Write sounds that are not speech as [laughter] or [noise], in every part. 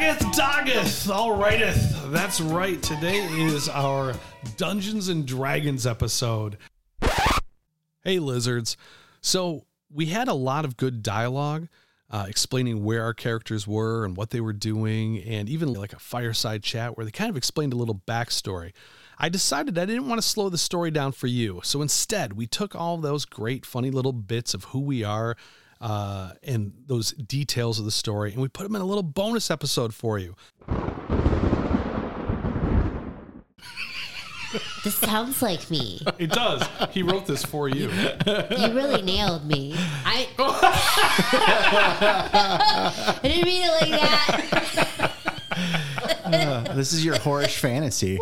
Hoggeth Doggeth, all righteth. That's right. Today is our Dungeons and Dragons episode. Hey, lizards. So, we had a lot of good dialogue uh, explaining where our characters were and what they were doing, and even like a fireside chat where they kind of explained a little backstory. I decided I didn't want to slow the story down for you. So instead, we took all those great, funny little bits of who we are uh, and those details of the story, and we put them in a little bonus episode for you. This sounds like me. It does. He wrote this for you. You really nailed me. I, [laughs] I didn't mean it like that. This is your horish fantasy.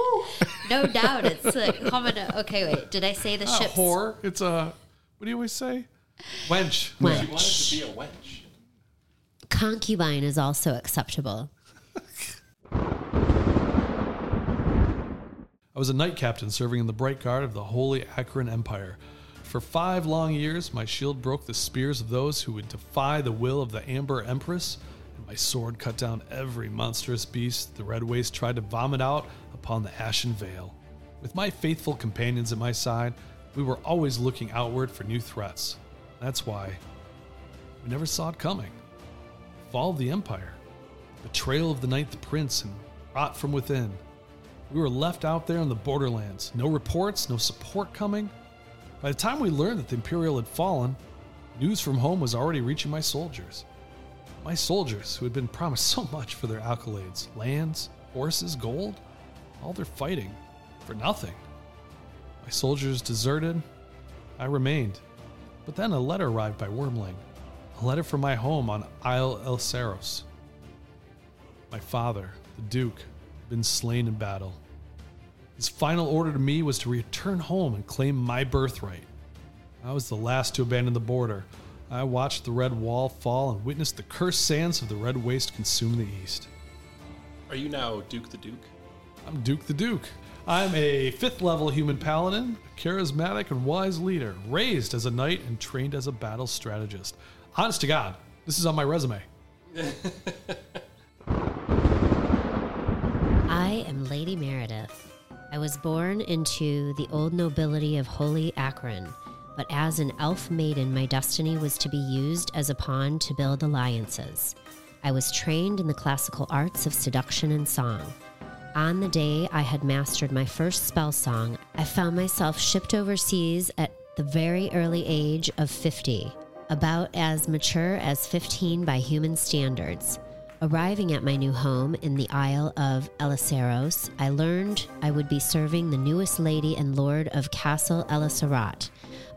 No doubt. It's like common. Okay, wait. Did I say the Not ship's whore. It's a what do you always say? Wench. wench? to be a wench. Concubine is also acceptable. I was a knight captain serving in the Bright Guard of the Holy Akron Empire. For five long years, my shield broke the spears of those who would defy the will of the Amber Empress, and my sword cut down every monstrous beast the Red Waste tried to vomit out upon the Ashen Vale. With my faithful companions at my side, we were always looking outward for new threats. That's why we never saw it coming. Fall of the Empire, betrayal of the Ninth Prince, and rot from within. We were left out there in the borderlands. No reports, no support coming. By the time we learned that the Imperial had fallen, news from home was already reaching my soldiers. My soldiers, who had been promised so much for their accolades lands, horses, gold all their fighting for nothing. My soldiers deserted. I remained. But then a letter arrived by Wormling. A letter from my home on Isle El Cerros. My father, the Duke, had been slain in battle. His final order to me was to return home and claim my birthright. I was the last to abandon the border. I watched the red wall fall and witnessed the cursed sands of the red waste consume the east. Are you now Duke the Duke? I'm Duke the Duke. I'm a fifth level human paladin, a charismatic and wise leader, raised as a knight and trained as a battle strategist. Honest to God, this is on my resume. [laughs] I am Lady Meredith. I was born into the old nobility of Holy Akron, but as an elf maiden, my destiny was to be used as a pawn to build alliances. I was trained in the classical arts of seduction and song. On the day I had mastered my first spell song, I found myself shipped overseas at the very early age of 50, about as mature as 15 by human standards. Arriving at my new home in the Isle of Eliceros, I learned I would be serving the newest lady and lord of Castle Elicerat,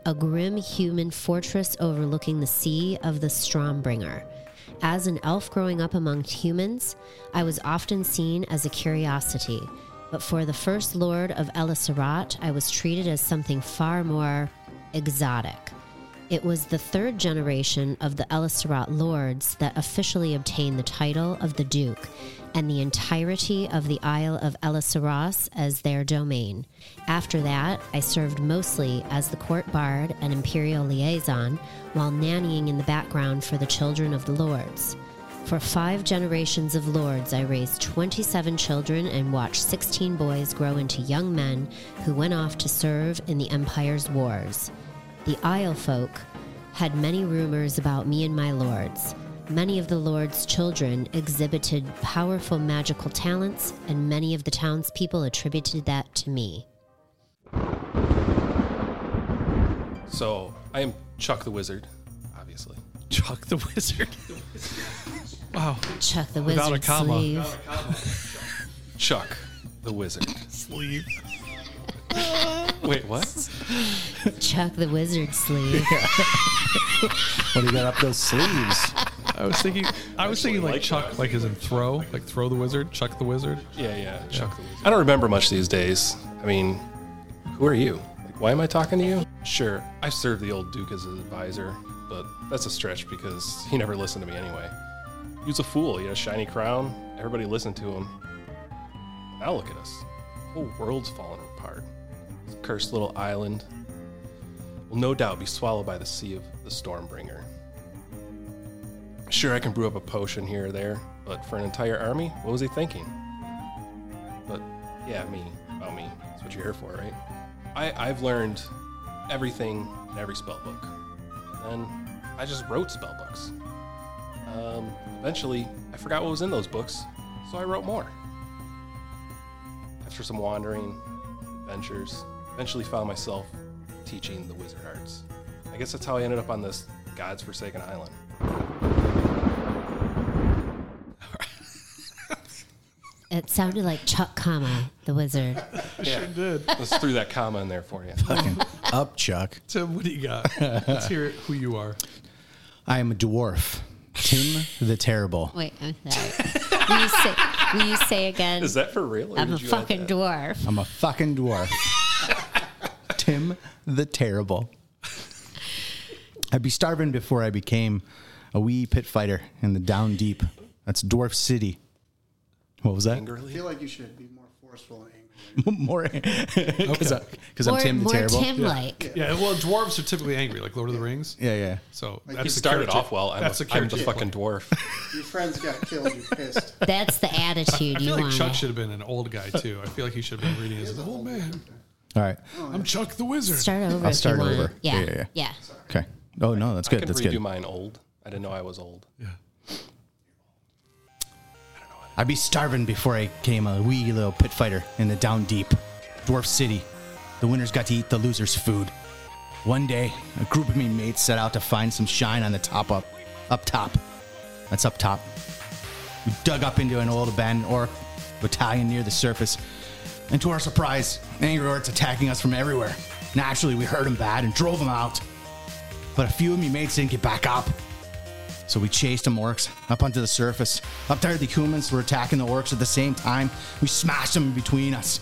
a grim human fortress overlooking the sea of the Stormbringer. As an elf growing up among humans, I was often seen as a curiosity, but for the first lord of Elicerat, I was treated as something far more exotic. It was the third generation of the Elicerat lords that officially obtained the title of the Duke and the entirety of the Isle of Eliceros as their domain. After that, I served mostly as the court bard and imperial liaison while nannying in the background for the children of the lords. For five generations of lords, I raised 27 children and watched 16 boys grow into young men who went off to serve in the Empire's wars. The Isle folk had many rumors about me and my lords. Many of the lords' children exhibited powerful magical talents, and many of the townspeople attributed that to me. So I am Chuck the Wizard, obviously. Chuck the Wizard. [laughs] wow. Chuck the Wizard. Without a wizard comma. sleeve. Chuck the Wizard. Sleeve. [laughs] Wait, what? [laughs] Chuck the wizard sleeve. What do you got up those sleeves? I was thinking I was thinking like, like Chuck, that. like as in throw, like throw the wizard, Chuck the wizard. Yeah, yeah, Chuck the Wizard. I don't remember much these days. I mean, who are you? Like, why am I talking to you? Sure, I served the old Duke as an advisor, but that's a stretch because he never listened to me anyway. He was a fool. He had a shiny crown. Everybody listened to him. Now look at us. The whole world's falling apart. Cursed little island will no doubt be swallowed by the sea of the Stormbringer. Sure, I can brew up a potion here or there, but for an entire army, what was he thinking? But yeah, me, about me. That's what you're here for, right? I, I've learned everything in every spell book. And then I just wrote spell books. Um, eventually, I forgot what was in those books, so I wrote more. After some wandering, adventures, eventually found myself teaching the wizard arts. I guess that's how I ended up on this God's Forsaken Island. [laughs] It sounded like Chuck Kama, the wizard. [laughs] Yeah, did. let's threw that comma in there for you. Up, Chuck. Tim, what do you got? Let's hear who you are. I am a dwarf. Tim the Terrible. Wait, I'm sorry. Will you say, will you say again? Is that for real? or I'm a did you add fucking that? dwarf. I'm a fucking dwarf. [laughs] Tim the Terrible. I'd be starving before I became a wee pit fighter in the down deep. That's Dwarf City. What was that? I feel like you should be more forceful and angry. [laughs] more because Okay. I'm Tim the more Terrible. Tim-like. Yeah, well, dwarves are typically angry, like Lord of the Rings. Yeah, yeah. So He that's the started character- off well. I'm, that's a, the I'm character. the fucking dwarf. Your friends got killed. You're pissed. [laughs] That's the attitude I you feel like want. Chuck should have been an old guy too. I feel like he should have been reading as an old man. All right. Oh, I'm Chuck the Wizard. Start over I'll if start you want. over. Yeah, Yeah, yeah, yeah. Okay. Oh no, that's I good. can That's redo good. mine old. I didn't know I was old. Yeah. I'd be starving before I came a wee little pit fighter in the down deep dwarf city. The winners got to eat the losers' food. One day, a group of me mates set out to find some shine on the top up, up top. That's up top. We dug up into an old abandoned orc battalion near the surface, and to our surprise, angry orcs attacking us from everywhere. Naturally, we hurt them bad and drove them out. But a few of me mates didn't get back up. So we chased them orcs up onto the surface. Up there, the humans were attacking the orcs at the same time. We smashed them between us.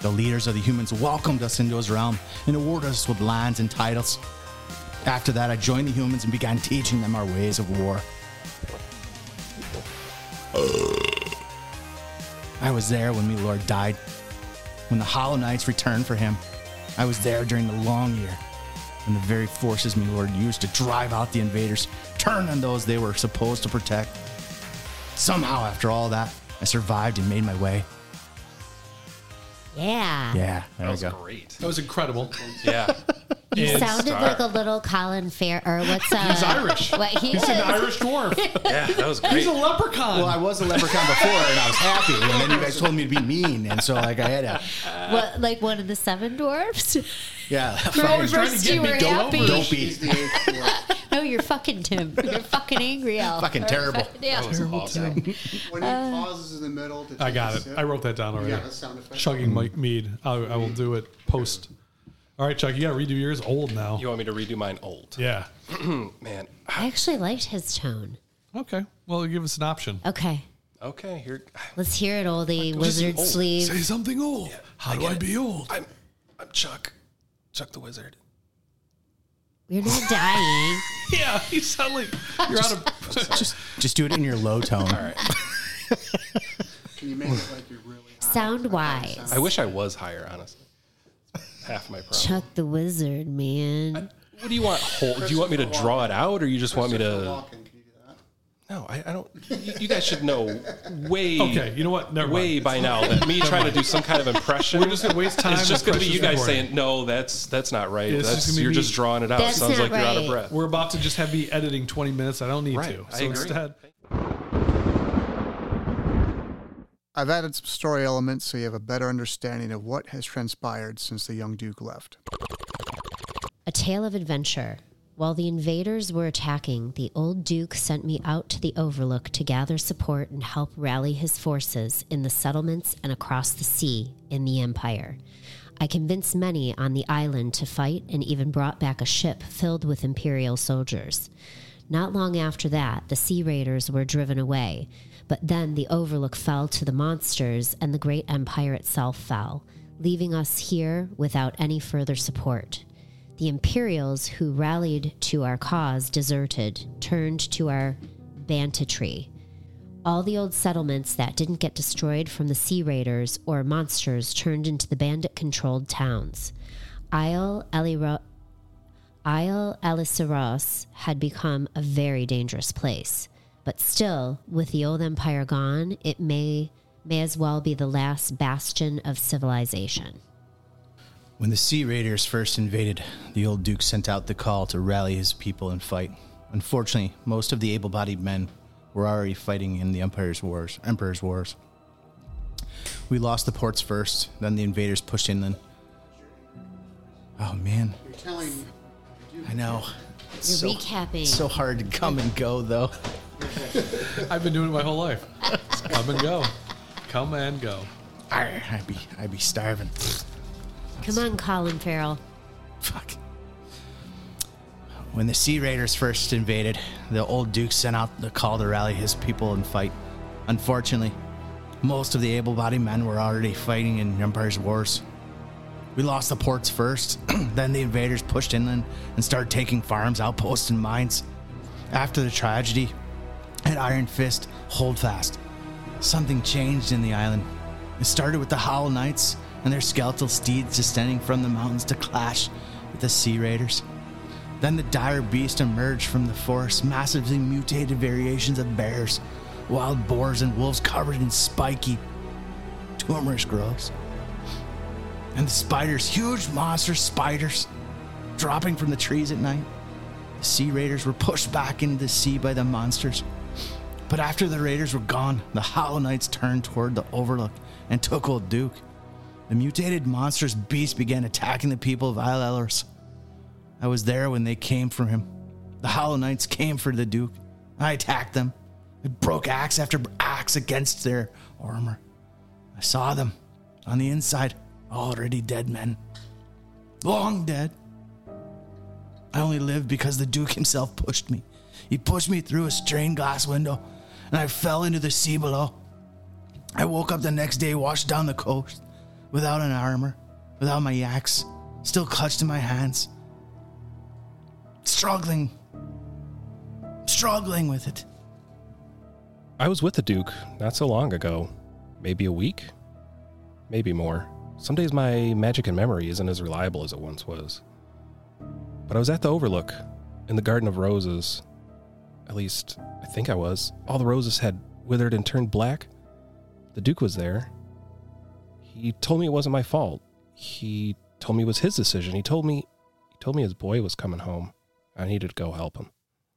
The leaders of the humans welcomed us into his realm and awarded us with lands and titles. After that, I joined the humans and began teaching them our ways of war. I was there when me Lord died. When the Hollow Knights returned for him, I was there during the long year when the very forces me Lord used to drive out the invaders turned on those they were supposed to protect. Somehow, after all that, I survived and made my way. Yeah. Yeah, there That was go. great. That was incredible. Yeah. [laughs] You And sounded star. like a little Colin Farrell, or what's [laughs] uh, He's Irish. What he He's is. an Irish dwarf. [laughs] Yeah, that was great. He's a leprechaun. Well, I was a leprechaun before, and I was happy. And then you guys told me to be mean, and so like I had to, What, like one of the seven dwarfs? yeah. [laughs] You're always trying to First get you me. were Don't happy. Don't be He's the eighth. No, you're fucking Tim. You're fucking angry elf. Fucking Or terrible. fucking- Yeah. That was awesome. When he pauses in the middle to I got a it. sip, I wrote that down already. got a sound effect. Chugging Mike Mead. I, I will do it post. All right, Chuck, you got to redo yours old now. You want me to redo mine old? Yeah. [clears throat] Man. I actually liked his tone. Okay. Well, give us an option. Okay. Okay, here. Let's hear it, oldie. Just Wizard old. sleeve. Say something old. How do I be old? I'm I'm Chuck. Chuck the Wizard. We're not dying. [laughs] Yeah, you sound like you're out of. Just, just do it in your low tone. All right. [laughs] Can you make it like you're really high? Sound wise. I wish I was higher, honestly. Half my problem. Chuck the Wizard, man. What do you want? Hold? Do you want me to draw it out, or you just want me to? Walken, can you do that? No, I, I don't. You, you guys should know way. Okay, you know what? Never way mind. by now that me trying to do some kind of impression. We're just gonna waste time It's just going to be you guys recording. saying no. That's that's not right. It's just that's gonna you're me. just drawing it out. That's Sounds not like you're out of breath. We're about to just have me editing 20 minutes. I don't need Right, to. I So agree. instead, I've added some story elements so you have a better understanding of what has transpired since the young Duke left. A tale of adventure. While the invaders were attacking, the old Duke sent me out to the Overlook to gather support and help rally his forces in the settlements and across the sea in the Empire. I convinced many on the island to fight and even brought back a ship filled with Imperial soldiers. Not long after that, the Sea Raiders were driven away, but then the Overlook fell to the monsters and the great Empire itself fell, leaving us here without any further support. The Imperials who rallied to our cause deserted, turned to our banditry. All the old settlements that didn't get destroyed from the sea raiders or monsters turned into the bandit controlled towns. Isle Eliro- Isle Elisaros had become a very dangerous place. But still, with the old empire gone, it may may as well be the last bastion of civilization. When the Sea Raiders first invaded, the old Duke sent out the call to rally his people and fight. Unfortunately, most of the able bodied men were already fighting in the Empire's wars, Emperor's wars. We lost the ports first, then the invaders pushed inland. Oh man, You're telling I know. It's You're so, recapping. it's so hard to come and go though. [laughs] I've been doing it my whole life. Come and go. Come and go. Arr, I'd be I'd be starving. Come on, Colin Farrell. Fuck. When the Sea Raiders first invaded, the old Duke sent out the call to rally his people and fight. Unfortunately, most of the able bodied men were already fighting in Empire's wars. We lost the ports first, [clears throat] then the invaders pushed inland and started taking farms, outposts, and mines. After the tragedy at Iron Fist, hold fast. Something changed in the island. It started with the Hollow Knights and their skeletal steeds descending from the mountains to clash with the Sea Raiders. Then the dire beast emerged from the forest, massively mutated variations of bears, wild boars, and wolves covered in spiky, tumorous growths. And the spiders, huge monster spiders, dropping from the trees at night. The Sea Raiders were pushed back into the sea by the monsters. But after the Raiders were gone, the Hollow Knights turned toward the Overlook and took Old Duke. The mutated monstrous beast began attacking the people of Isle Elros. I was there when they came for him. The Hollow Knights came for the Duke. I attacked them. I broke axe after axe against their armor. I saw them on the inside, already dead men. Long dead. I only lived because the Duke himself pushed me. He pushed me through a stained glass window, and I fell into the sea below. I woke up the next day, washed down the coast, without an armor, without my axe, still clutched in my hands. Struggling. Struggling with it. I was with the Duke not so long ago. Maybe a week? Maybe more. Some days my magic and memory isn't as reliable as it once was. But I was at the Overlook, in the Garden of Roses. At least, I think I was. All the roses had withered and turned black. The Duke was there. He told me it wasn't my fault. He told me it was his decision. He told me he told me his boy was coming home. I needed to go help him.